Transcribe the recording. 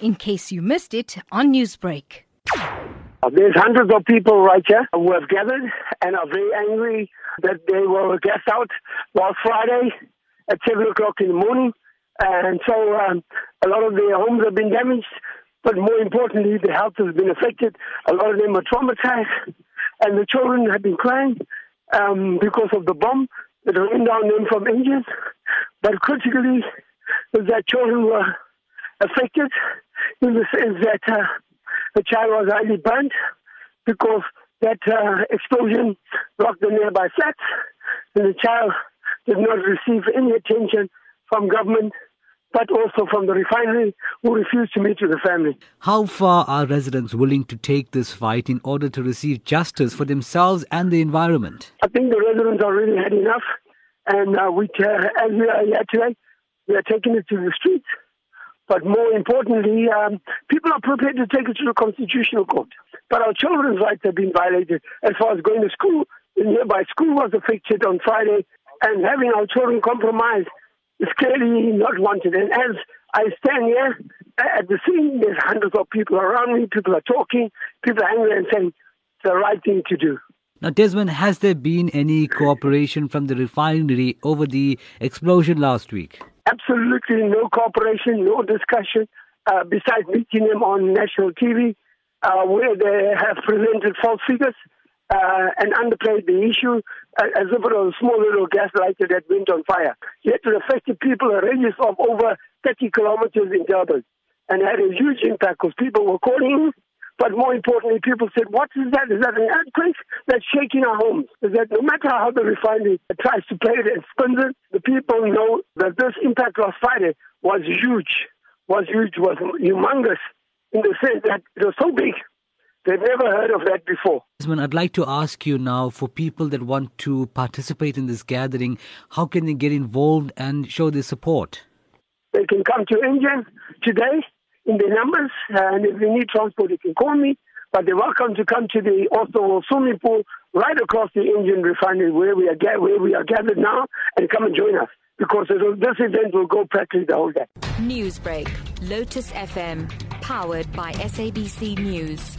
in case you missed it on Newsbreak. There's hundreds of people right here who have gathered and are very angry that they were gassed out last Friday at 7 o'clock in the morning. And so um, a lot of their homes have been damaged, but more importantly, their health has been affected. A lot of them are traumatized, and the children have been crying um, because of the bomb that rained on them from Engen's. But critically, that children were affected in the sense that uh, the child was highly burnt because that uh, explosion rocked the nearby flats, and the child did not receive any attention from government but also from the refinery who refused to meet with the family. How far are residents willing to take this fight in order to receive justice for themselves and the environment? I think the residents are really had enough, and uh, we, uh, as we are here today, we are taking it to the streets. But more importantly, um, people are prepared to take it to the Constitutional Court. But our children's rights have been violated as far as going to school. Nearby school was affected on Friday, and having our children compromised is clearly not wanted. And as I stand here at the scene, there's hundreds of people around me. People are talking. People are angry and saying it's the right thing to do. Now, Desmond, has there been any cooperation from the refinery over the explosion last week? Absolutely no cooperation, no discussion, uh, besides meeting them on national TV, uh, where they have presented false figures uh, and underplayed the issue uh, as if it was a small little gas lighter that went on fire. Yet it affected people a radius of over 30 kilometers in Durban and had a huge impact because people were calling. But more importantly, people said, what is that? Is that an earthquake that's shaking our homes? Is that no matter how the refinery tries to play it and spins it, the people know that this impact last Friday was huge, was huge, was humongous in the sense that it was so big They've never heard of that before. I'd like to ask you now for people that want to participate in this gathering, how can they get involved and show their support? They can come to Engen today in the numbers, and if they need transport, they can call me. But they're welcome to come to the also swimming pool right across the Engen refinery where we are where we are gathered now, and come and join us because this event will go practically the whole day. Newsbreak, Lotus FM, powered by SABC News.